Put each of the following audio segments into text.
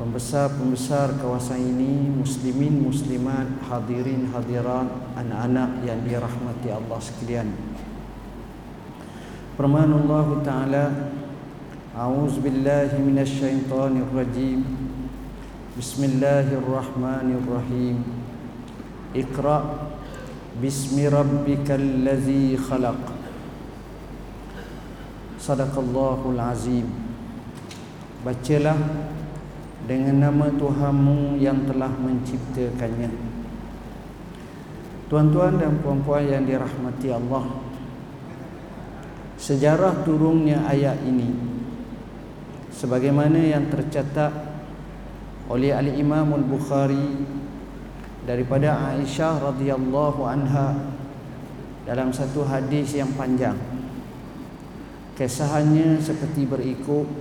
pembesar-pembesar kawasan ini, muslimin, muslimat, hadirin, hadirat, anak-anak yang dirahmati Allah sekalian. Firman Allah Taala, "A'udzu billahi minasy syaithanir rajim. Bismillahirrahmanirrahim. Iqra' bismi rabbikal ladzi khalaq." Sadaqallahul azim. Bacalah dengan nama Tuhanmu yang telah menciptakannya. Tuan-tuan dan puan-puan yang dirahmati Allah, sejarah turunnya ayat ini sebagaimana yang tercatat oleh al-Imam al-Bukhari daripada Aisyah radhiyallahu anha dalam satu hadis yang panjang kesahannya seperti berikut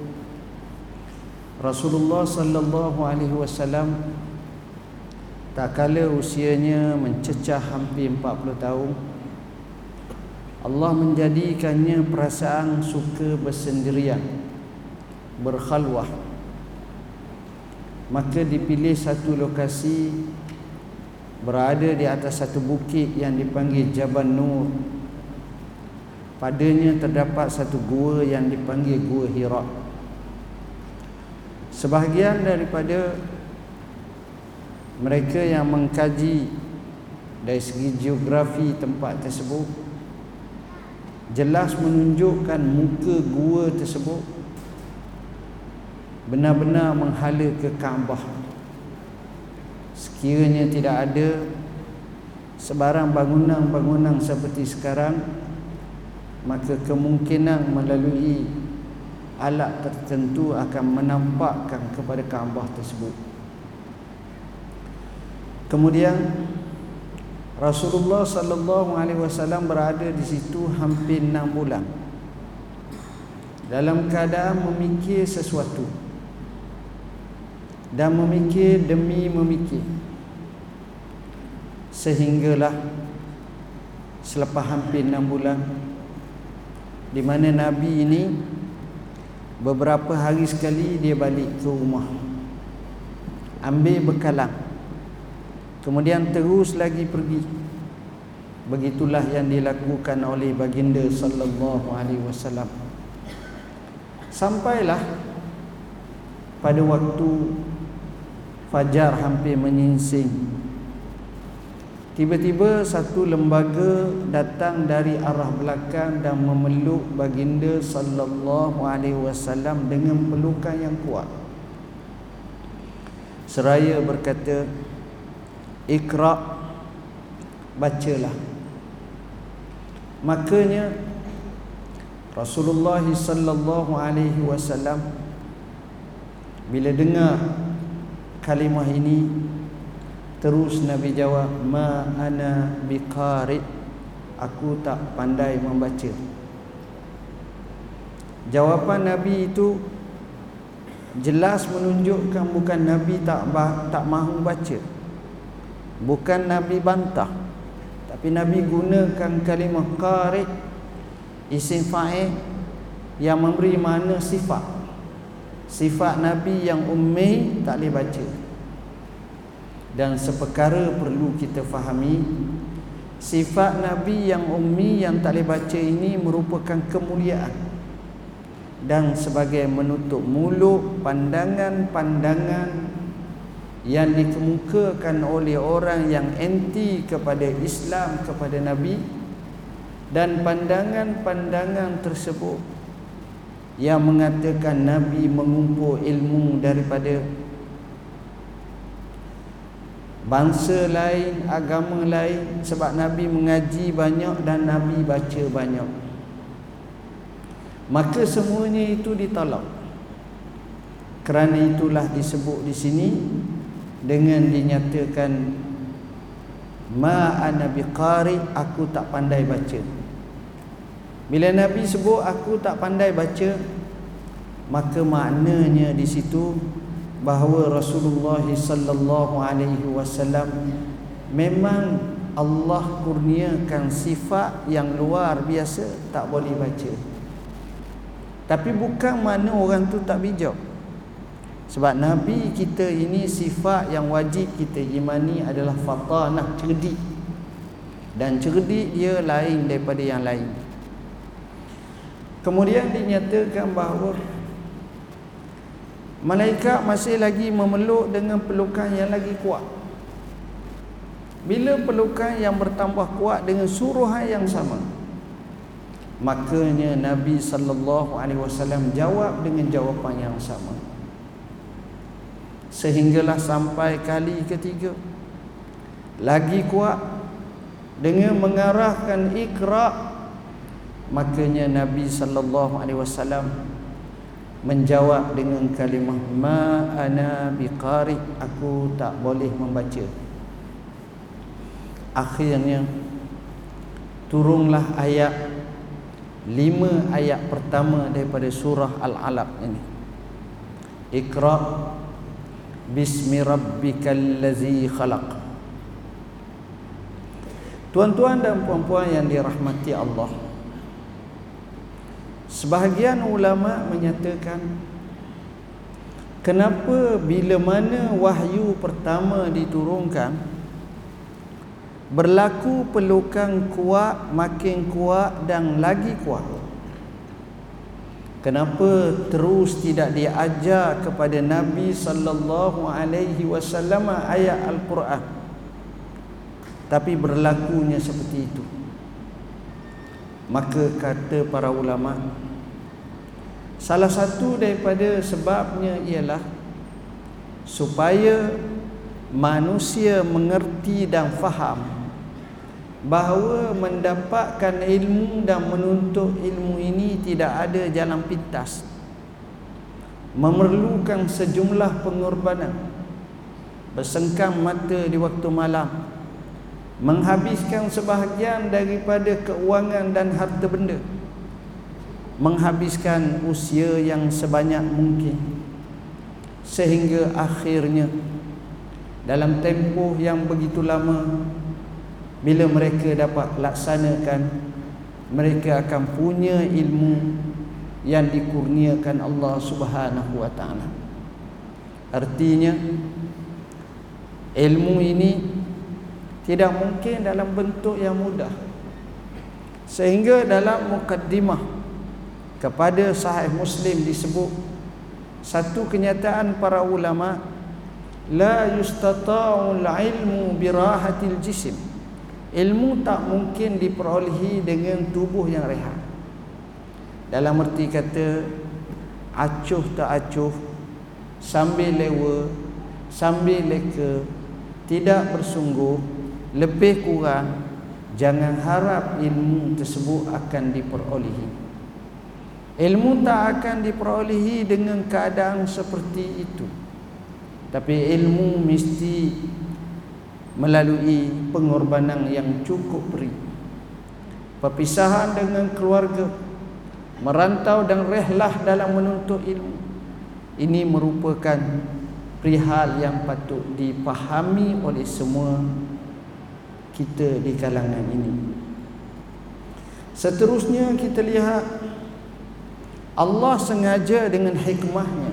Rasulullah sallallahu alaihi wasallam tak kala usianya mencecah hampir 40 tahun Allah menjadikannya perasaan suka bersendirian berkhalwah. Maka dipilih satu lokasi berada di atas satu bukit yang dipanggil Jabal Nur. Padanya terdapat satu gua yang dipanggil Gua Hira sebahagian daripada mereka yang mengkaji dari segi geografi tempat tersebut jelas menunjukkan muka gua tersebut benar-benar menghala ke Kaabah. Sekiranya tidak ada sebarang bangunan-bangunan seperti sekarang maka kemungkinan melalui alat tertentu akan menampakkan kepada Kaabah tersebut kemudian Rasulullah sallallahu alaihi wasallam berada di situ hampir 6 bulan. Dalam keadaan memikir sesuatu. Dan memikir demi memikir. Sehinggalah selepas hampir 6 bulan di mana Nabi ini beberapa hari sekali dia balik ke rumah. Ambil bekalan Kemudian terus lagi pergi. Begitulah yang dilakukan oleh baginda sallallahu alaihi wasallam. Sampailah pada waktu fajar hampir menyingsing. Tiba-tiba satu lembaga datang dari arah belakang dan memeluk baginda sallallahu alaihi wasallam dengan pelukan yang kuat. Seraya berkata, Iqra bacalah makanya Rasulullah sallallahu alaihi wasallam bila dengar kalimah ini terus Nabi jawab ma ana biqari. Aku tak pandai membaca. Jawapan Nabi itu jelas menunjukkan bukan Nabi tak tak mahu baca. Bukan Nabi bantah Tapi Nabi gunakan kalimah qari Isim fa'il Yang memberi makna sifat. Sifat Nabi yang ummi Tak boleh baca Dan seperkara perlu kita fahami Sifat Nabi yang ummi Yang tak boleh baca ini Merupakan kemuliaan. Dan sebagai menutup mulut Pandangan-pandangan yang dikemukakan oleh orang yang anti kepada Islam kepada Nabi dan pandangan-pandangan tersebut yang mengatakan Nabi mengumpul ilmu daripada bangsa lain, agama lain sebab Nabi mengaji banyak dan Nabi baca banyak. Maka semuanya itu ditolak. Kerana itulah disebut di sini dengan dinyatakan ma ana biqari aku tak pandai baca. Bila nabi sebut aku tak pandai baca maka maknanya di situ bahawa Rasulullah sallallahu alaihi wasallam memang Allah kurniakan sifat yang luar biasa tak boleh baca. Tapi bukan mana orang tu tak bijak. Sebab nabi kita ini sifat yang wajib kita imani adalah fatanah cerdik. Dan cerdik dia lain daripada yang lain. Kemudian dinyatakan bahawa malaikat masih lagi memeluk dengan pelukan yang lagi kuat. Bila pelukan yang bertambah kuat dengan suruhan yang sama makanya Nabi sallallahu alaihi wasallam jawab dengan jawapan yang sama. Sehinggalah sampai kali ketiga lagi kuat dengan mengarahkan ikra makanya Nabi sallallahu alaihi wasallam menjawab dengan kalimah ma ana biqari. Aku tak boleh membaca. Akhirnya turunlah ayat lima ayat pertama daripada surah Al-Alaq ini. Iqra Bismi rabbikal ladzi khalaq. Tuan-tuan dan puan-puan yang dirahmati Allah Sebahagian ulama menyatakan Kenapa bila mana wahyu pertama diturunkan berlaku pelukan kuat makin kuat dan lagi kuat? Kenapa terus tidak diajar kepada nabi sallallahu alaihi wasallam ayat al-Quran? Tapi berlakunya seperti itu maka kata para ulama salah satu daripada sebabnya ialah supaya manusia mengerti dan faham bahawa mendapatkan ilmu dan menuntut ilmu ini tidak ada jalan pintas. Memerlukan sejumlah pengorbanan bersengkam mata di waktu malam menghabiskan sebahagian daripada keuangan dan harta benda. Menghabiskan usia yang sebanyak mungkin. Sehingga akhirnya dalam tempoh yang begitu lama bila mereka dapat laksanakan mereka akan punya ilmu yang dikurniakan Allah Subhanahu wa taala. Artinya ilmu ini tidak mungkin dalam bentuk yang mudah sehingga dalam mukaddimah kepada sahih muslim disebut satu kenyataan para ulama la yustata'ul ilmu birahatil jism Ilmu tak mungkin diperolehi dengan tubuh yang rehat. Dalam erti kata acuh tak acuh, sambil lewa, sambil leka, tidak bersungguh, lebih kurang jangan harap ilmu tersebut akan diperolehi. Ilmu tak akan diperolehi dengan keadaan seperti itu. Tapi ilmu mesti melalui pengorbanan yang cukup beri perpisahan dengan keluarga merantau dan rehlah dalam menuntut ilmu ini merupakan perihal yang patut dipahami oleh semua kita di kalangan ini. Seterusnya kita lihat Allah sengaja dengan hikmahnya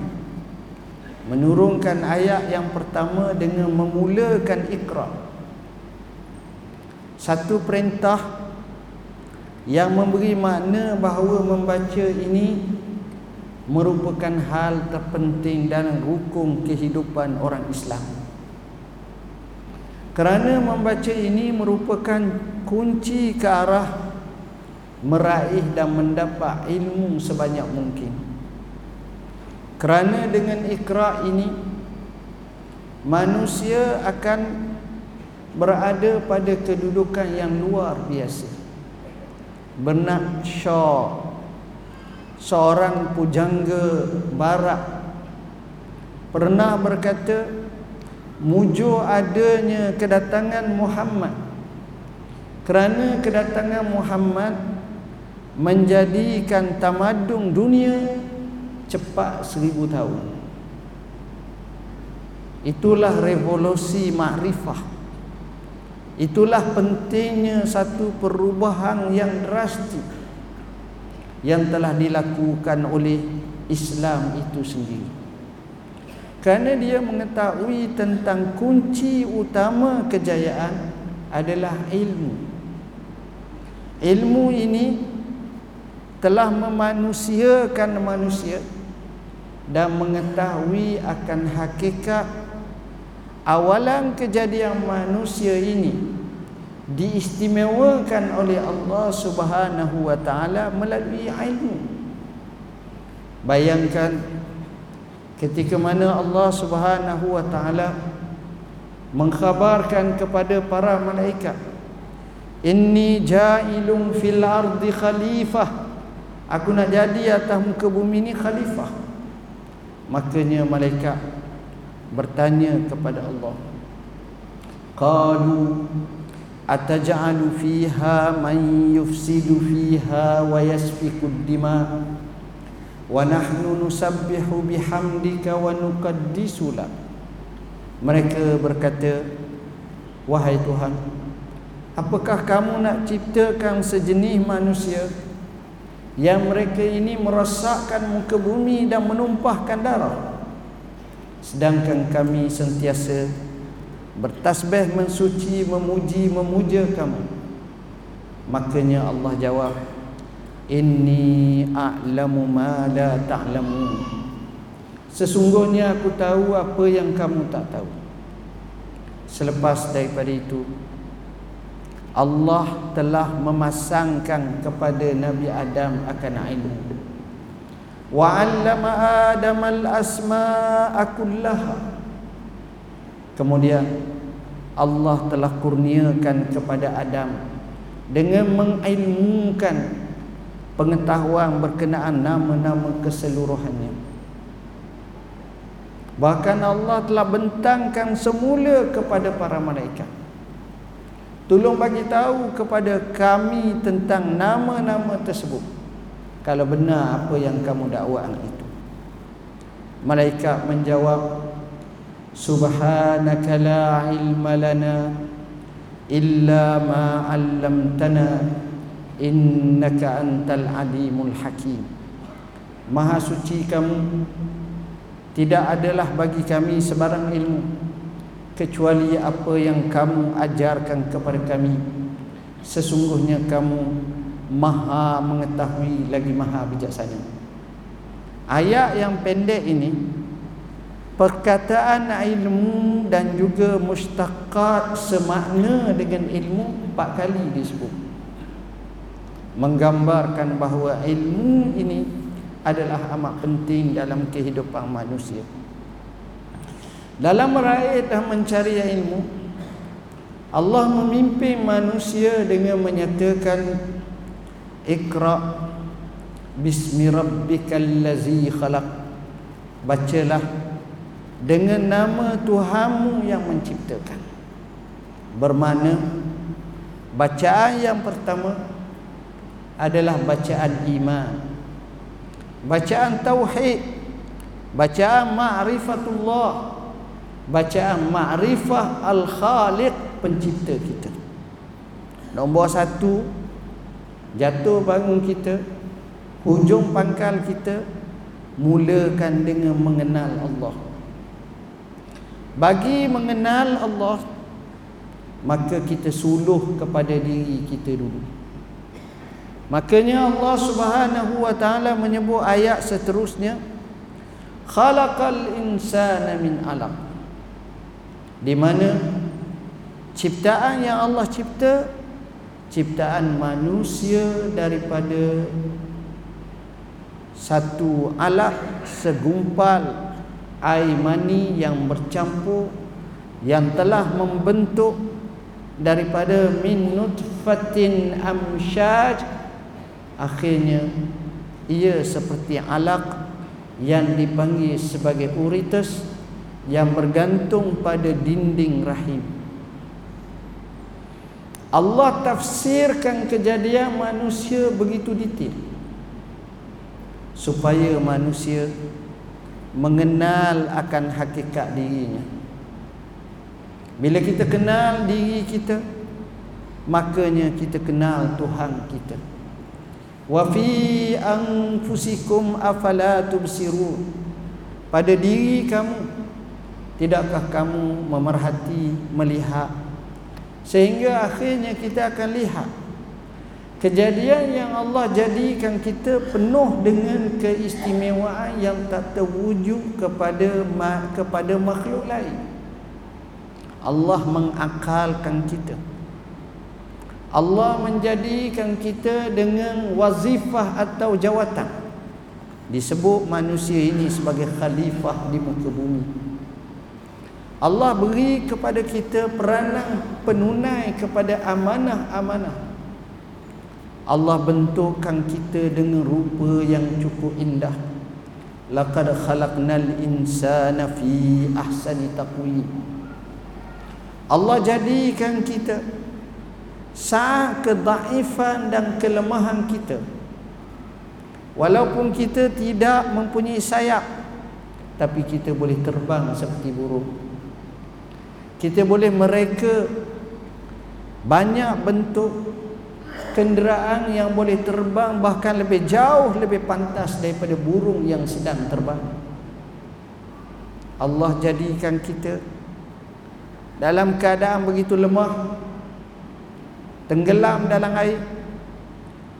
menurunkan ayat yang pertama dengan memulakan ikra satu perintah yang memberi makna bahawa membaca ini merupakan hal terpenting dan rukun kehidupan orang Islam kerana membaca ini merupakan kunci ke arah meraih dan mendapat ilmu sebanyak mungkin kerana dengan ikra ini manusia akan berada pada kedudukan yang luar biasa. Benak Shaw seorang pujangga barat pernah berkata mujur adanya kedatangan Muhammad. Kerana kedatangan Muhammad menjadikan tamadung dunia cepat seribu tahun. Itulah revolusi makrifah. Itulah pentingnya satu perubahan yang drastik yang telah dilakukan oleh Islam itu sendiri kerana dia mengetahui tentang kunci utama kejayaan adalah ilmu ilmu ini telah memanusiakan manusia dan mengetahui akan hakikat awalan kejadian manusia ini diistimewakan oleh Allah Subhanahu wa taala melalui ilmu. Bayangkan ketika mana Allah Subhanahu wa taala mengkhabarkan kepada para malaikat Inni ja'ilun fil ardi khalifah. Aku nak jadi atas muka bumi ni khalifah. Makanya malaikat bertanya kepada Allah Qalu ataj'alu fiha man yufsidu fiha wa yasfiku dima nahnu nusabbihu bihamdika nuqaddisu lak mereka berkata wahai tuhan apakah kamu nak ciptakan sejenis manusia yang mereka ini merosakkan muka bumi dan menumpahkan darah? Sedangkan kami sentiasa bertasbih mensuci memuji memuja kamu. Makanya Allah jawab inni a'lamu ma la ta'lamun sesungguhnya aku tahu apa yang kamu tak tahu. Selepas daripada itu Allah telah memasangkan kepada Nabi Adam akan ilmu. Wa 'allama Adam al-asma'a kullaha. Kemudian Allah telah kurniakan kepada Adam dengan mengilmukan pengetahuan berkenaan nama-nama keseluruhannya. Bahkan Allah telah bentangkan semula kepada para malaikat. Tolong bagi tahu kepada kami tentang nama-nama tersebut. Kalau benar apa yang kamu dakwaan itu. Malaikat menjawab subhanaka la ilma lana illa ma 'allamtana innaka antal alimul hakim. Maha suci kamu tidak adalah bagi kami sebarang ilmu kecuali apa yang kamu ajarkan kepada kami. Sesungguhnya kamu maha mengetahui lagi maha bijaksana. Ayat yang pendek ini perkataan ilmu dan juga mustaqat semakna dengan ilmu empat kali disebut menggambarkan bahawa ilmu ini adalah amat penting dalam kehidupan manusia. Dalam meraih dan mencari ilmu Allah memimpin manusia dengan menyatakan ikra bismi rabbikal ladzi khalaq. Bacalah dengan nama Tuhanmu yang menciptakan. Bermakna bacaan yang pertama adalah bacaan iman. Bacaan tauhid. Bacaan ma'rifatullah. Bacaan ma'rifah al-khaliq pencipta kita. Nombor satu jatuh bangun kita hujung pangkal kita mulakan dengan mengenal Allah. Bagi mengenal Allah maka kita suluh kepada diri kita dulu makanya Allah Subhanahu wa taala menyebut ayat seterusnya khalaqal insana min alaq. Di mana ciptaan yang Allah cipta ciptaan manusia daripada satu alaq segumpal air mani yang bercampur yang telah membentuk daripada min nutfatin amsyaj akhirnya ia seperti alaq yang dipanggil sebagai uritus yang bergantung pada dinding rahim. Allah tafsirkan kejadian manusia begitu detail supaya manusia mengenal akan hakikat dirinya. Bila kita kenal diri kita makanya kita kenal Tuhan kita wa fi anfusikum afala tubsirun pada diri kamu Tidakkah kamu memerhati, melihat Sehingga akhirnya kita akan lihat Kejadian yang Allah jadikan kita penuh dengan keistimewaan yang tak terwujud kepada kepada makhluk lain. Allah mengakalkan kita. Allah menjadikan kita dengan wazifah atau jawatan. Disebut manusia ini sebagai khalifah di muka bumi. Allah beri kepada kita peranan penunai kepada amanah-amanah Allah bentukkan kita dengan rupa yang cukup indah laqad khalaqnal insana fi ahsani taqwim Allah jadikan kita saat kedaifan dan kelemahan kita. Walaupun kita tidak mempunyai sayap tapi kita boleh terbang seperti burung. Kita boleh mereka banyak bentuk kenderaan yang boleh terbang bahkan lebih jauh lebih pantas daripada burung yang sedang terbang. Allah jadikan kita dalam keadaan begitu lemah tenggelam dalam air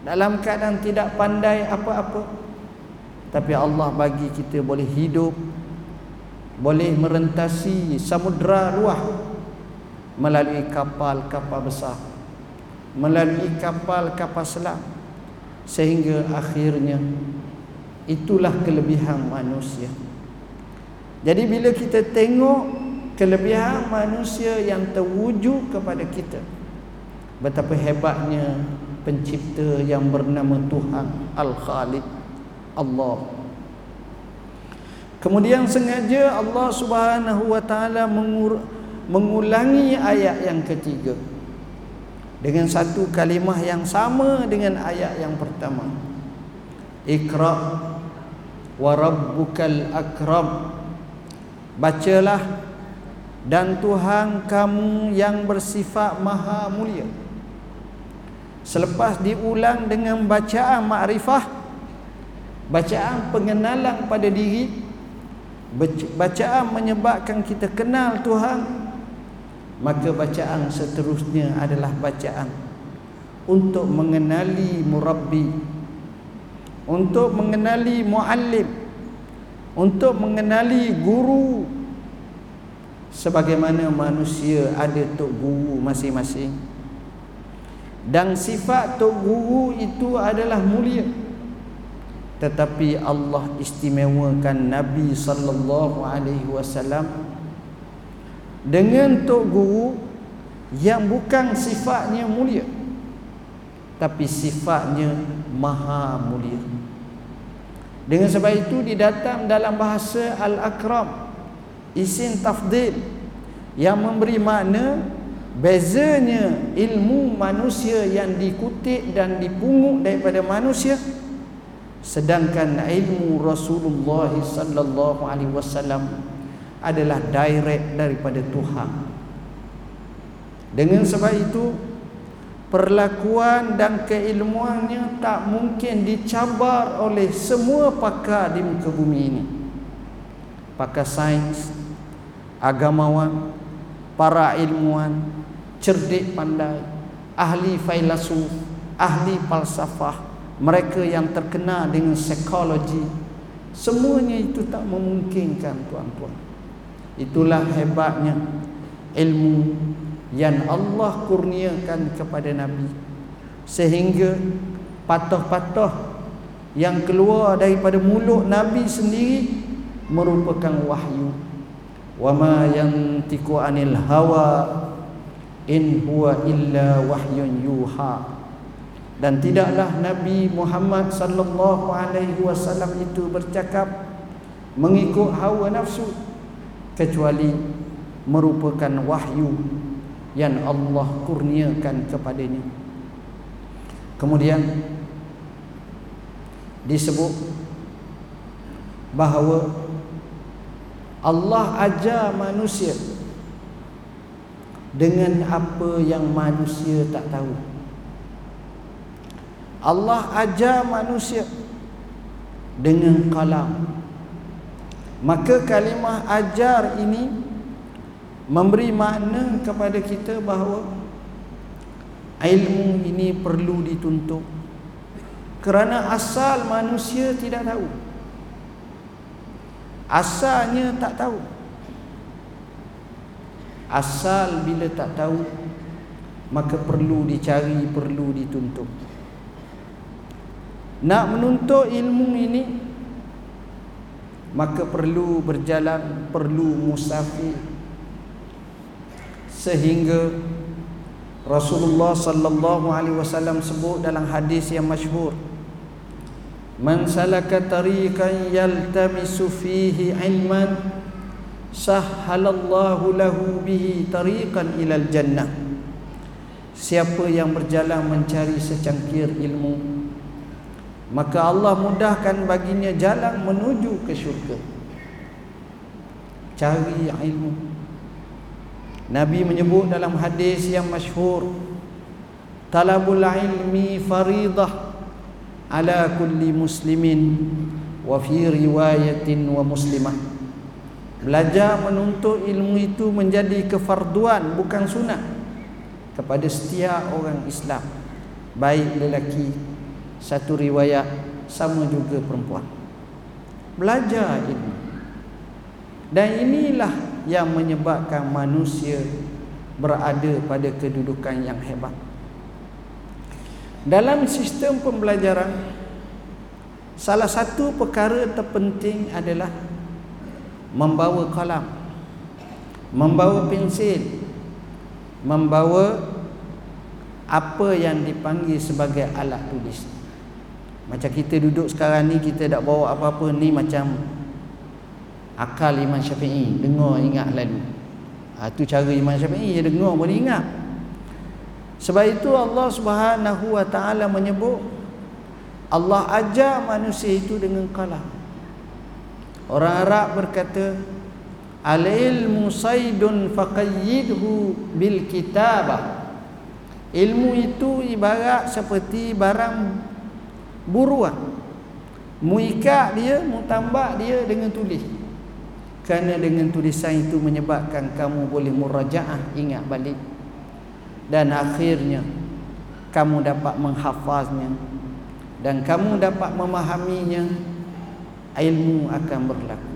dalam keadaan tidak pandai apa-apa. Tapi Allah bagi kita boleh hidup boleh merentasi samudra luah melalui kapal-kapal besar melalui kapal-kapal selam sehingga akhirnya itulah kelebihan manusia. Jadi bila kita tengok kelebihan manusia yang terwujud kepada kita betapa hebatnya pencipta yang bernama Tuhan Al-Khaliq Allah. Kemudian sengaja Allah Subhanahu wa taala mengulangi ayat yang ketiga dengan satu kalimah yang sama dengan ayat yang pertama. Iqra wa rabbukal akram. Bacalah dan Tuhan kamu yang bersifat maha mulia Selepas diulang dengan bacaan makrifah Bacaan pengenalan pada diri Bacaan menyebabkan kita kenal Tuhan maka bacaan seterusnya adalah bacaan untuk mengenali murabbi untuk mengenali muallim untuk mengenali guru. Sebagaimana manusia ada tok guru masing-masing dan sifat tok guru itu adalah mulia. Tetapi Allah istimewakan Nabi sallallahu alaihi wasallam dengan tok guru yang bukan sifatnya mulia tapi sifatnya maha mulia. Dengan sebab itu didatang dalam bahasa al-akram isim tafdil yang memberi makna bezanya ilmu manusia yang dikutip dan dipungut daripada manusia sedangkan ilmu Rasulullah sallallahu alaihi wasallam adalah direct daripada Tuhan. Dengan sebab itu perlakuan dan keilmuannya tak mungkin dicabar oleh semua pakar di muka bumi ini. Pakar sains, agamawan, para ilmuwan, cerdik pandai, ahli filsuf, ahli falsafah, mereka yang terkenal dengan psikologi, semuanya itu tak memungkinkan tuan-tuan. Itulah hebatnya ilmu yang Allah kurniakan kepada Nabi sehingga patah-patah yang keluar daripada mulut Nabi sendiri merupakan wahyu wa ma yantiqu anil hawa in huwa illa wahyun yuha. Dan tidaklah Nabi Muhammad sallallahu alaihi wasallam itu bercakap mengikut hawa nafsu kecuali merupakan wahyu yang Allah kurniakan kepadanya. Kemudian disebut bahawa Allah ajar manusia dengan apa yang manusia tak tahu. Allah ajar manusia dengan kalam. Maka kalimah ajar ini memberi makna kepada kita bahawa ilmu ini perlu dituntut kerana asal manusia tidak tahu asalnya tak tahu. Asal bila tak tahu maka perlu dicari perlu dituntut. Nak menuntut ilmu ini maka perlu berjalan perlu musafir. Sehingga Rasulullah sallallahu alaihi wasallam sebut dalam hadis yang masyhur Man salaka tariqan yaltamisu fihi ilman sahhalallahu lahu bihi tariqan ilal jannah. Siapa yang berjalan mencari secangkir ilmu maka Allah mudahkan baginya jalan menuju ke syurga. Cari ilmu. Nabi menyebut dalam hadis yang masyhur Talabul ilmi faridah ala kulli muslimin wa fi riwayatin wa muslimah. Belajar menuntut ilmu itu menjadi kefarduan bukan sunat kepada setiap orang Islam baik lelaki satu riwayat sama juga perempuan. Belajar ilmu. Dan inilah yang menyebabkan manusia berada pada kedudukan yang hebat dalam sistem pembelajaran salah satu perkara terpenting adalah membawa kalam, membawa pensil, membawa apa yang dipanggil sebagai alat tulis. Macam kita duduk sekarang ni kita tak bawa apa-apa ni macam akal Imam Syafi'i, dengar ingat lalu. Ha, tu cara Imam Syafi'i dia dengar boleh ingat. Sebab itu Allah Subhanahu wa taala menyebut Allah ajar manusia itu dengan kalam. Orang Arab berkata al-ilmu saydun faqayyidhu bil kitabah. Ilmu itu ibarat seperti barang buruan. Mu ikat dia, mu tambak dia dengan tulis. Kerana dengan tulisan itu menyebabkan kamu boleh murajaah ingat balik dan akhirnya kamu dapat menghafaznya. Dan kamu dapat memahaminya. Ilmu akan berlaku.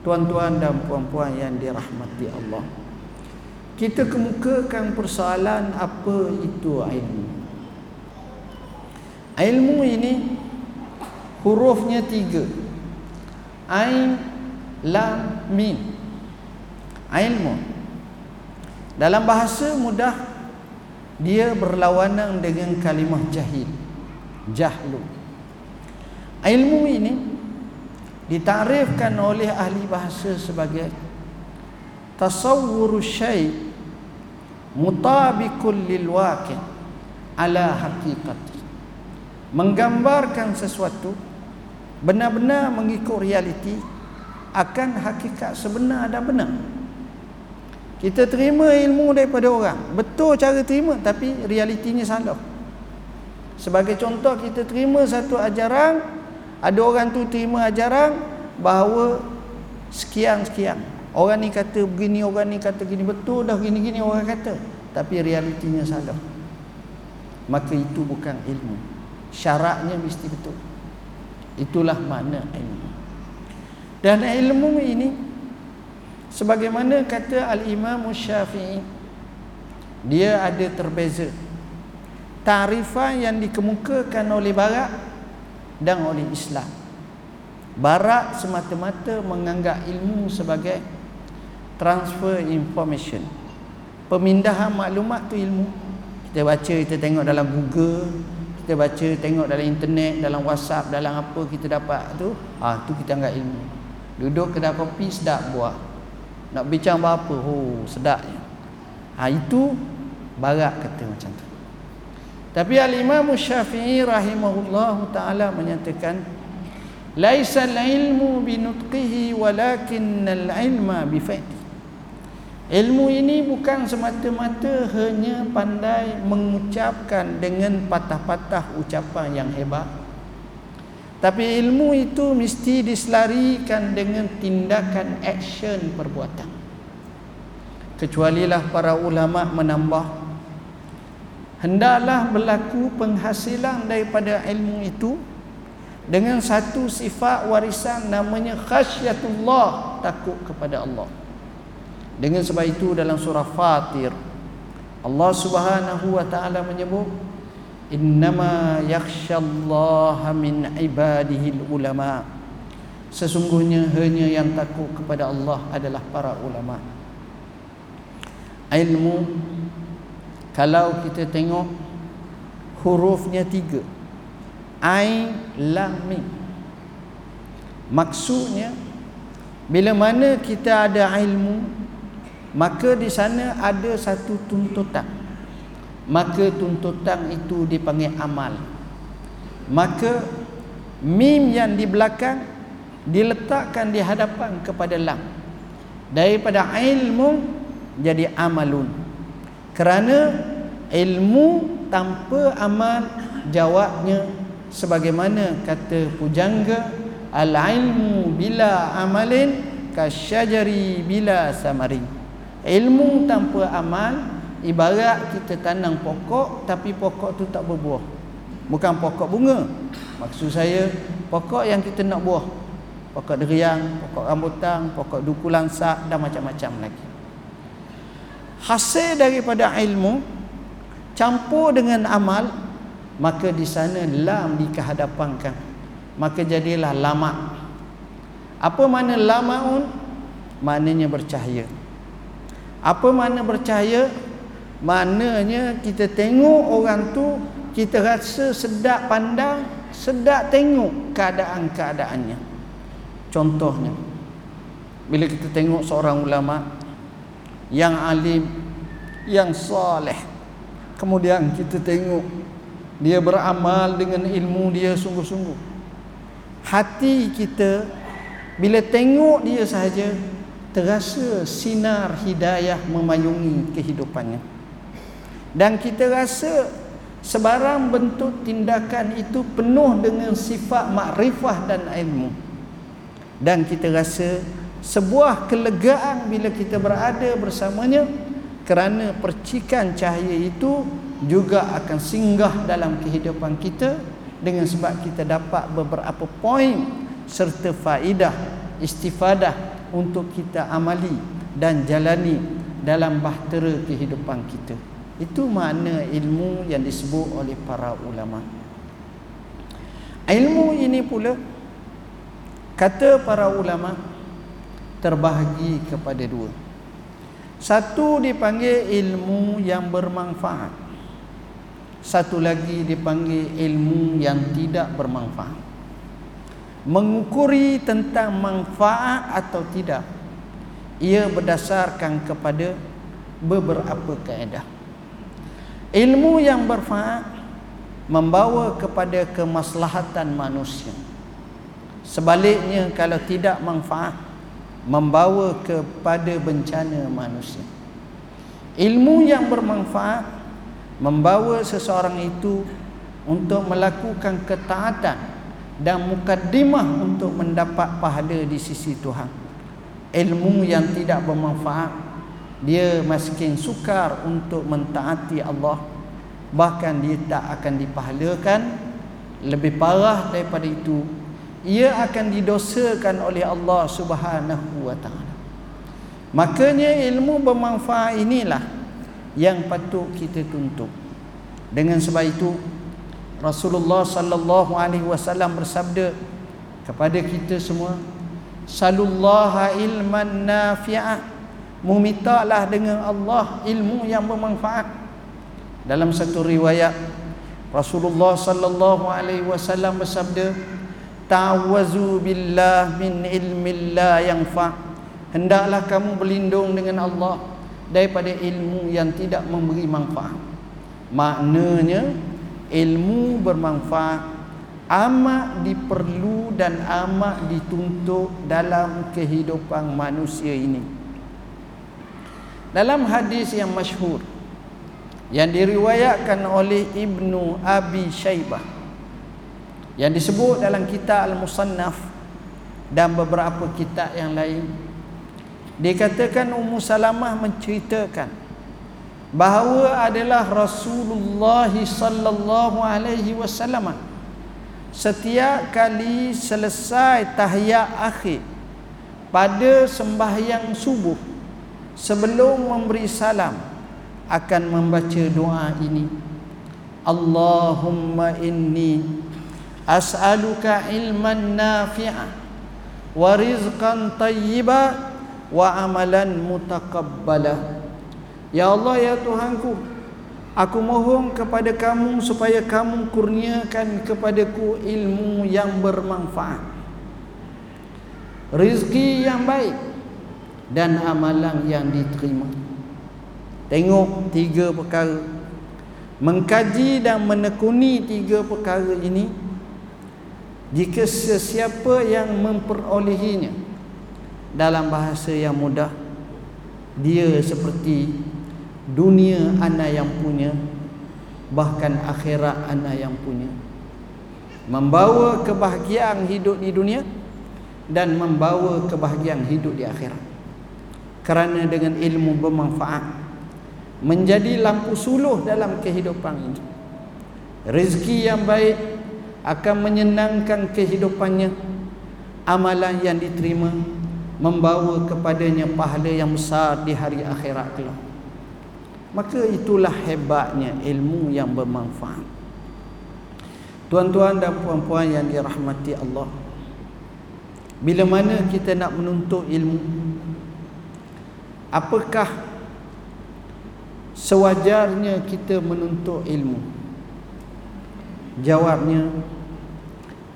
Tuan-tuan dan puan-puan yang dirahmati Allah. Kita kemukakan persoalan apa itu ilmu. Ilmu ini hurufnya tiga. Ain lam mim ilmu dalam bahasa mudah dia berlawanan dengan kalimah jahil. Jahlu. Ilmu ini ditarifkan oleh ahli bahasa sebagai tasawwur syai mutabiqul lil waqi' ala haqiqati. Menggambarkan sesuatu benar-benar mengikut realiti akan hakikat sebenar dan benar. Kita terima ilmu daripada orang. Betul cara terima tapi realitinya salah. Sebagai contoh kita terima satu ajaran, ada orang tu terima ajaran bahawa sekian-sekian. Orang ni kata begini, orang ni kata gini, betul dah gini-gini orang kata. Tapi realitinya salah. Maka itu bukan ilmu. Syaratnya mesti betul. Itulah makna ilmu. Dan ilmu ini sebagaimana kata al-Imam Syafi'i dia ada terbeza. Tarifan yang dikemukakan oleh barat dan oleh Islam. Barat semata-mata menganggap ilmu sebagai transfer information. Pemindahan maklumat tu ilmu. Kita baca kita tengok dalam Google kita baca tengok dalam internet dalam WhatsApp dalam apa kita dapat tu ah tu kita anggap ilmu. Duduk kedai kopi sedap buat nak bincang apa oh sedapnya ha, itu barat kata macam tu. Tapi al-imam syafi'i rahimahullah ta'ala menyatakan laisa al-ilmu binutqihi walakin al-ilma bifa'di ilmu ini bukan semata-mata hanya pandai mengucapkan dengan patah-patah ucapan yang hebat tapi ilmu itu mesti diselarikan dengan tindakan action perbuatan. kecualilah para ulama menambah hendaklah berlaku penghasilan daripada ilmu itu dengan satu sifat warisan namanya khasyatullah takut kepada Allah dengan sebab itu dalam surah Fatir Allah Subhanahu wa taala menyebut innama yakhsyallaha min ibadihi ulama sesungguhnya hanya yang takut kepada Allah adalah para ulama. Ilmu kalau kita tengok hurufnya tiga. Ain Lam Mim. Maksudnya Bila mana kita ada ilmu Maka di sana ada satu tuntutan Maka tuntutan itu dipanggil amal. Maka Mim yang di belakang Diletakkan di hadapan kepada Lam. Daripada ilmu jadi amalun. Kerana ilmu tanpa amal jawabnya sebagaimana kata pujangga al ilmu bila amalin kasyajari bila samarin. Ilmu tanpa amal ibarat kita tanam pokok tapi pokok tu tak berbuah. Bukan pokok bunga. Maksud saya pokok yang kita nak buah. Pokok deriang pokok rambutan pokok duku langsak dan macam-macam lagi. Hasil daripada ilmu campur dengan amal maka di sana lam dikehadapankan maka jadilah lama apa mana lamaun? Maknanya bercahaya. Apa mana bercahaya maknanya kita tengok orang tu kita rasa sedap pandang sedap tengok keadaan-keadaannya. Contohnya bila kita tengok seorang ulama yang alim yang soleh kemudian kita tengok dia beramal dengan ilmu dia sungguh-sungguh. Hati kita bila tengok dia sahaja terasa sinar hidayah memayungi kehidupannya dan kita rasa sebarang bentuk tindakan itu penuh dengan sifat makrifah dan ilmu. Dan kita rasa sebuah kelegaan bila kita berada bersamanya kerana percikan cahaya itu juga akan singgah dalam kehidupan kita dengan sebab kita dapat beberapa poin serta faedah istifadah untuk kita amali dan jalani dalam bahtera kehidupan kita itu makna ilmu yang disebut oleh para ulama ilmu ini pula kata para ulama terbahagi kepada dua. Satu dipanggil ilmu yang bermanfaat. Satu lagi dipanggil ilmu yang tidak bermanfaat. Mengukuri tentang manfaat atau tidak ia berdasarkan kepada beberapa kaedah. Ilmu yang bermanfaat membawa kepada kemaslahatan manusia. Sebaliknya kalau tidak manfaat membawa kepada bencana manusia. Ilmu yang bermanfaat membawa seseorang itu untuk melakukan ketaatan dan mukaddimah untuk mendapat pahala di sisi Tuhan. Ilmu yang tidak bermanfaat dia maskin sukar untuk mentaati Allah bahkan dia tak akan dipahalakan lebih parah daripada itu ia akan didosakan oleh Allah Subhanahu wa taala. Makanya ilmu bermanfaat inilah yang patut kita tuntut. Dengan sebab itu Rasulullah sallallahu alaihi wasallam bersabda kepada kita semua, "Salullaha ilman nafi'ah." Memintalah dengan Allah ilmu yang bermanfaat. Dalam satu riwayat Rasulullah sallallahu alaihi wasallam bersabda, ta'awwazu billah min ilmi la yanfa. Hendaklah kamu berlindung dengan Allah daripada ilmu yang tidak memberi manfaat. Maknanya ilmu bermanfaat amat diperlu dan amat dituntut dalam kehidupan manusia ini dalam hadis yang masyhur yang diriwayatkan oleh Ibnu Abi Syaibah yang disebut dalam kitab Al-Musannaf dan beberapa kitab yang lain dikatakan Ummu Salamah menceritakan bahawa adalah Rasulullah sallallahu alaihi wasallam setiap kali selesai tahiyat akhir pada sembahyang subuh sebelum memberi salam akan membaca doa ini. Allahumma inni as'aluka ilman nafi'a wa rizqan tayyiba wa amalan mutaqabbala Ya Allah ya Tuhanku aku mohon kepada kamu supaya kamu kurniakan kepadaku ilmu yang bermanfaat. Rezeki yang baik dan amalan yang diterima. Tengok tiga perkara. Mengkaji dan menekuni tiga perkara ini jika sesiapa yang memperolehinya dalam bahasa yang mudah dia seperti dunia anak yang punya bahkan akhirat anak yang punya. Membawa kebahagiaan hidup di dunia dan membawa kebahagiaan hidup di akhirat kerana dengan ilmu bermanfaat. Menjadi lampu suluh dalam kehidupan ini. Rezeki yang baik akan menyenangkan kehidupannya. Amalan yang diterima membawa kepadanya pahala yang besar di hari akhirat kelak. Maka itulah hebatnya ilmu yang bermanfaat. Tuan-tuan dan puan-puan yang dirahmati Allah bila mana kita nak menuntut ilmu apakah sewajarnya kita menuntut ilmu? Jawabnya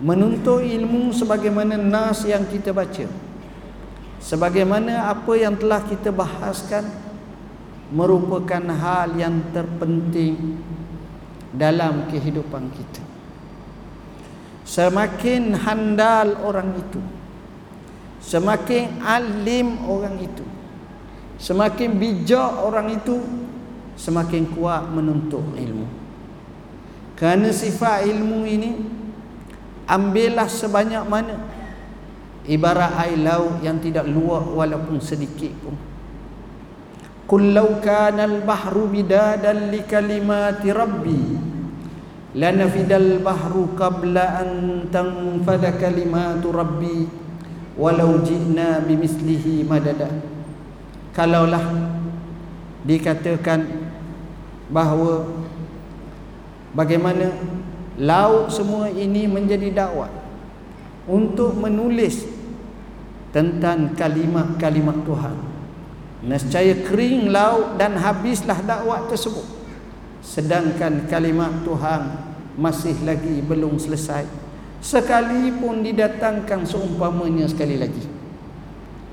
menuntut ilmu sebagaimana nas yang kita baca sebagaimana apa yang telah kita bahaskan merupakan hal yang terpenting dalam kehidupan kita. Semakin handal orang itu Semakin alim orang itu Semakin bijak orang itu Semakin kuat menuntut ilmu. Kerana sifat ilmu ini Ambillah sebanyak mana. Ibarat air laut yang tidak luak walaupun sedikit pun. Kullau kana al-bahru bidadan li kalimati rabbi Lanafidal bahru qabla an tanfada kalimatu rabbi walau ji'na bimislihi madada kalaulah dikatakan bahawa bagaimana laut semua ini menjadi dakwah untuk menulis tentang kalimat-kalimat Tuhan. Nescaya kering laut dan habislah dakwah tersebut. Sedangkan kalimat Tuhan masih lagi belum selesai. Sekalipun didatangkan seumpamanya sekali lagi.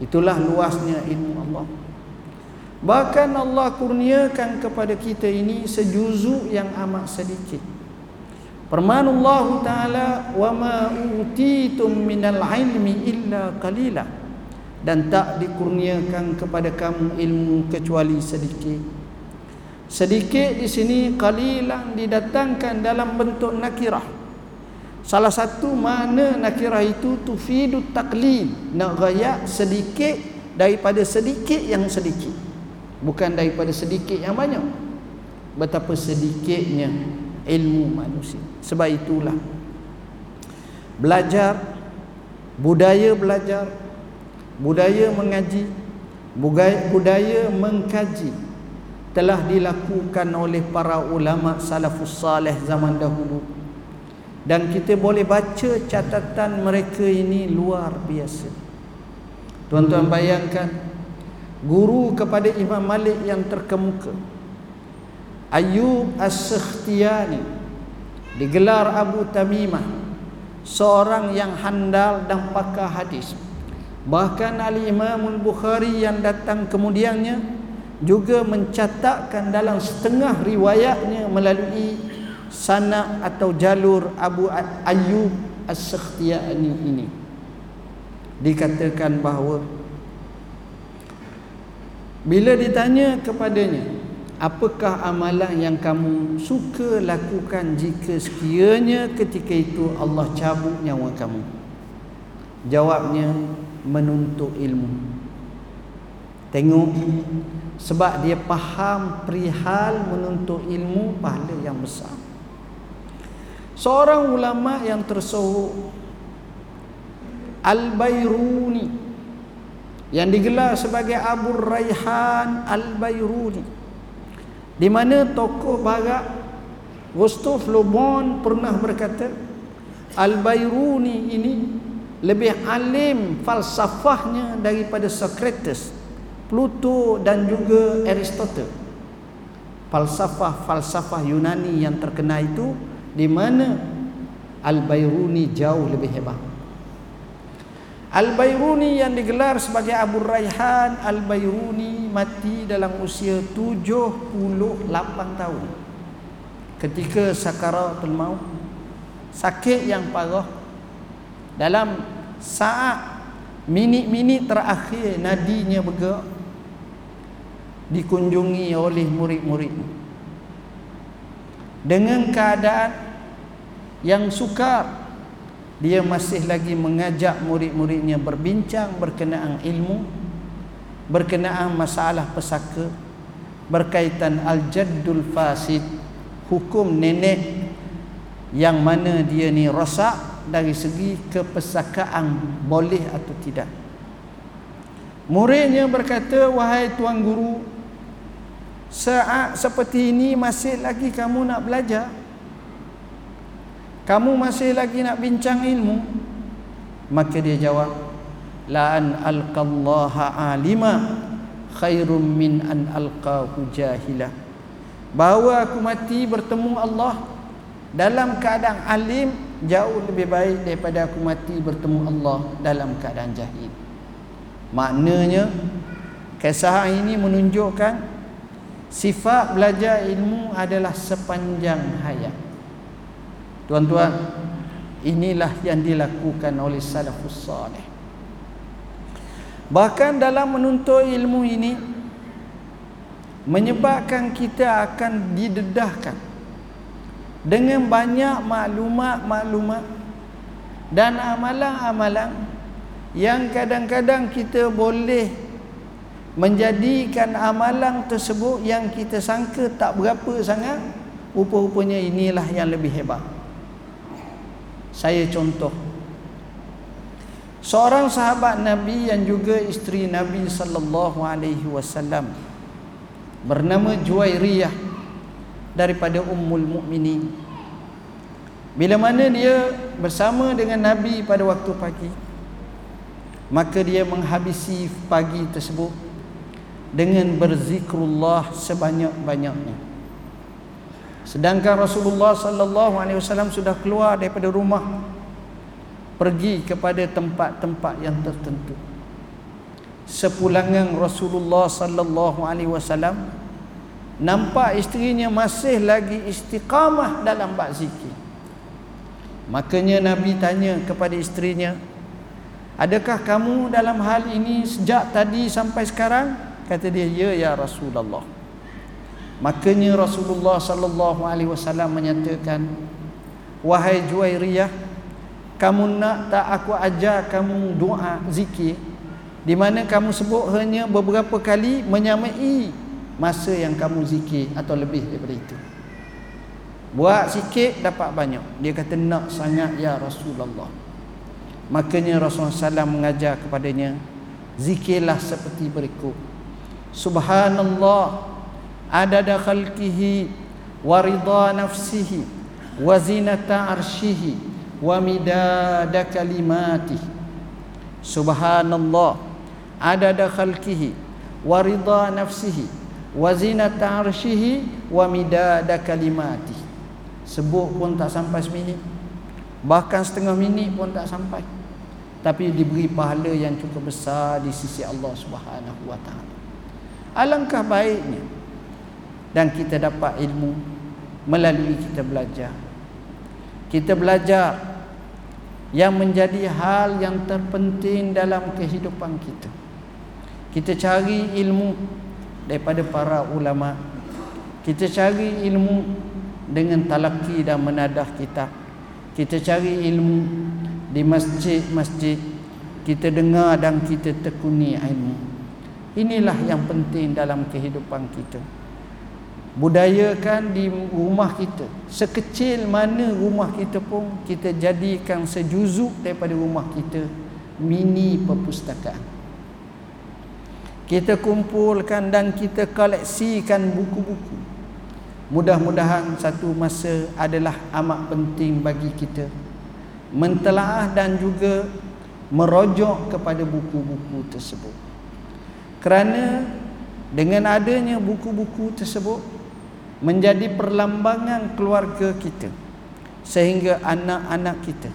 Itulah luasnya ilmu Allah bahkan Allah kurniakan kepada kita ini sejuzu yang amat sedikit. Firman Allah taala wa ma utitum minal ilmi illa qalila. Dan tak dikurniakan kepada kamu ilmu kecuali sedikit. Sedikit di sini qalilan didatangkan dalam bentuk nakirah. Salah satu mana nakirah itu tufidu taklil nak gaya sedikit daripada sedikit yang sedikit bukan daripada sedikit yang banyak. Betapa sedikitnya ilmu manusia. Sebab itulah belajar budaya belajar budaya mengaji budaya, mengkaji telah dilakukan oleh para ulama salafus salih zaman dahulu. Dan kita boleh baca catatan mereka ini luar biasa. Tuan-tuan bayangkan guru kepada Imam Malik yang terkemuka. Ayub As-Sakhtiyani digelar Abu Tamimah seorang yang handal dan pakar hadis. Bahkan Al-Imam Al-Bukhari yang datang kemudiannya juga mencatatkan dalam setengah riwayatnya melalui sana atau jalur Abu Ayyub As-Sakhtiyani ini. Dikatakan bahawa bila ditanya kepadanya apakah amalan yang kamu suka lakukan jika sekiranya ketika itu Allah cabut nyawa kamu? Jawabnya menuntut ilmu. Tengok sebab dia faham perihal menuntut ilmu pahala yang besar. Seorang ulama yang tersohor Al-Bayruni yang digelar sebagai Abu Raihan Al-Bayruni di mana tokoh barat Gustav Le Bon pernah berkata Al-Bayruni ini lebih alim falsafahnya daripada Socrates, Pluto dan juga Aristotle. Falsafah-falsafah Yunani yang terkenal itu di mana Al-Bayruni jauh lebih hebat. Al-Bayruni yang digelar sebagai Abu Raihan Al-Bayruni mati dalam usia 78 tahun. Ketika sakaratul maut sakit yang parah dalam saat minit-minit terakhir nadinya bergerak dikunjungi oleh murid-murid dengan keadaan yang sukar dia masih lagi mengajak murid-muridnya berbincang berkenaan ilmu berkenaan masalah pesaka berkaitan al-jaddul fasid hukum nenek yang mana dia ni rosak dari segi kepesakaan boleh atau tidak. Muridnya berkata wahai tuan guru saat seperti ini masih lagi kamu nak belajar kamu masih lagi nak bincang ilmu? Maka dia jawab la an alqallaha alima khairum min an alqahu jahila. Bahawa aku mati bertemu Allah. Dalam keadaan alim jauh lebih baik daripada aku mati bertemu Allah dalam keadaan jahil. Maknanya kisah ini menunjukkan sifat belajar ilmu adalah sepanjang hayat Tuan-tuan, inilah yang dilakukan oleh salafus salih. Bahkan dalam menuntut ilmu ini menyebabkan kita akan didedahkan dengan banyak maklumat-maklumat dan amalan-amalan yang kadang-kadang kita boleh menjadikan amalan tersebut yang kita sangka tak berapa sangat rupa-rupanya inilah yang lebih hebat saya contoh seorang sahabat Nabi yang juga isteri Nabi sallallahu alaihi wasallam bernama Juwairiyah daripada Ummul Mukminin. Bila mana dia bersama dengan Nabi pada waktu pagi maka dia menghabisi pagi tersebut dengan berzikrullah sebanyak-banyaknya. Sedangkan Rasulullah sallallahu alaihi wasallam sudah keluar daripada rumah pergi kepada tempat-tempat yang tertentu. Sepulangan Rasulullah sallallahu alaihi wasallam nampak isterinya masih lagi istiqamah dalam bab zikir. Makanya Nabi tanya kepada isterinya, "Adakah kamu dalam hal ini sejak tadi sampai sekarang?" Kata dia, "Ya ya Rasulullah." Makanya Rasulullah sallallahu alaihi wasallam menyatakan wahai Juwairiyah kamu nak tak aku ajar kamu doa zikir di mana kamu sebut hanya beberapa kali menyamai masa yang kamu zikir atau lebih daripada itu. Buat sikit dapat banyak. Dia kata nak sangat ya Rasulullah. Makanya Rasulullah SAW mengajar kepadanya zikirlah seperti berikut. Subhanallah adada khalqihi wa ridha nafsihi wa zinata arshihi wa midada kalimatihi subhanallah adada khalqihi wa ridha nafsihi wa zinata arshihi wa midada kalimatihi sebut pun tak sampai seminit. Bahkan setengah minit pun tak sampai. Tapi diberi pahala yang cukup besar di sisi Allah Subhanahu wa taala. Alangkah baiknya dan kita dapat ilmu melalui kita belajar. Kita belajar yang menjadi hal yang terpenting dalam kehidupan kita. Kita cari ilmu daripada para ulama. Kita cari ilmu dengan talaki dan menadah kita. Kita cari ilmu di masjid-masjid. Kita dengar dan kita tekuni ilmu. inilah yang penting dalam kehidupan kita budayakan di rumah kita. Sekecil mana rumah kita pun kita jadikan sejuzuk daripada rumah kita mini perpustakaan. Kita kumpulkan dan kita koleksikan buku-buku. Mudah-mudahan satu masa adalah amat penting bagi kita. Mentelaah dan juga merojok kepada buku-buku tersebut. Kerana dengan adanya buku-buku tersebut menjadi perlambangan keluarga kita sehingga anak-anak kita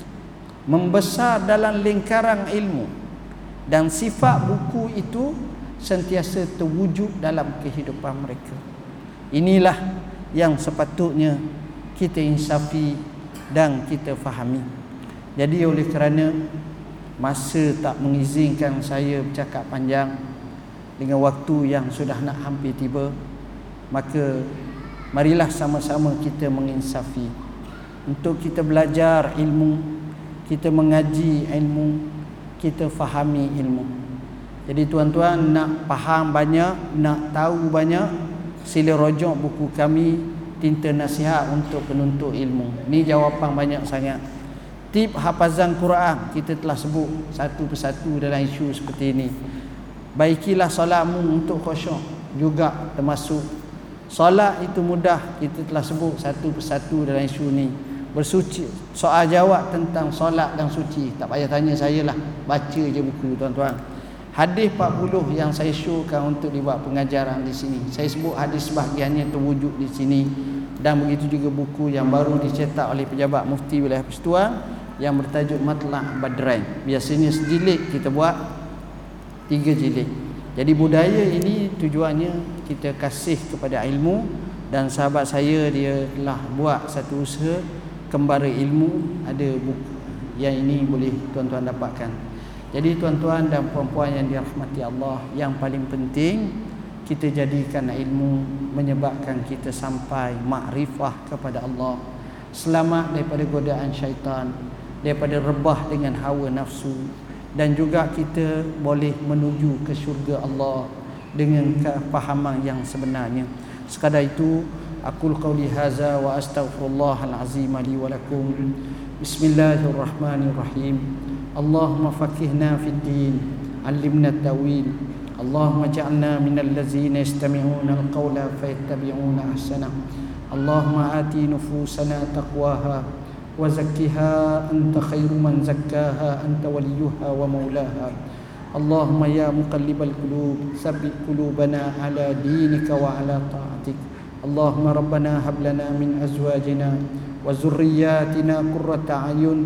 membesar dalam lingkaran ilmu dan sifat buku itu sentiasa terwujud dalam kehidupan mereka. Inilah yang sepatutnya kita insafi dan kita fahami. Jadi oleh kerana masa tak mengizinkan saya bercakap panjang dengan waktu yang sudah nak hampir tiba maka marilah sama-sama kita menginsafi. Untuk kita belajar ilmu kita mengaji ilmu kita fahami ilmu. Jadi tuan-tuan nak faham banyak nak tahu banyak sila rojok buku kami tinta nasihat untuk penuntut ilmu. Ni jawapan banyak sangat. Tip hafazan Quran kita telah sebut satu persatu dalam isu seperti ini. Baikilah solatmu untuk khusyuk juga termasuk Solat itu mudah kita telah sebut satu persatu dalam isu ni. Bersuci soal jawab tentang solat dan suci. Tak payah tanya saya lah. Baca je buku tuan-tuan. Hadis 40 yang saya showkan untuk dibuat pengajaran di sini. Saya sebut hadis sebahagiannya terwujud di sini dan begitu juga buku yang baru dicetak oleh pejabat mufti wilayah Persatuan yang bertajuk Matla' Badrain. Biasanya sejilid kita buat tiga jilid. Jadi budaya ini tujuannya kita kasih kepada ilmu dan sahabat saya dia telah buat satu usaha kembara ilmu ada buku yang ini boleh tuan-tuan dapatkan. Jadi tuan-tuan dan puan-puan yang dirahmati Allah, yang paling penting kita jadikan ilmu menyebabkan kita sampai makrifah kepada Allah. Selamat daripada godaan syaitan, daripada rebah dengan hawa nafsu, dan juga kita boleh menuju ke syurga Allah dengan kefahaman yang sebenarnya. Sekadar itu aku qauli hadza wa astaghfirullahal azim li wa lakum. Bismillahirrahmanirrahim. Allahumma faqihna fid din, 'allimna at-tawil. Allahumma ja'alna minal ladzina yastami'una al-qawla fayattabi'una ahsana. Allahumma ati nufusana taqwaha وزكها أنت خير من زكاها أنت وليها ومولاها اللهم يا مقلب القلوب ثبت قلوبنا على دينك وعلى طاعتك اللهم ربنا هب لنا من أزواجنا وذرياتنا قرة أعين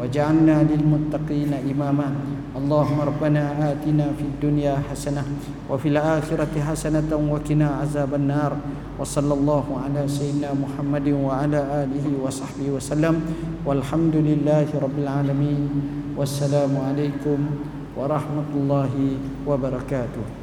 وجعلنا للمتقين إماما اللهم ربنا آتنا في الدنيا حسنة وفي الآخرة حسنة وقنا عذاب النار وصلى الله على سيدنا محمد وعلى آله وصحبه وسلم والحمد لله رب العالمين والسلام عليكم ورحمة الله وبركاته.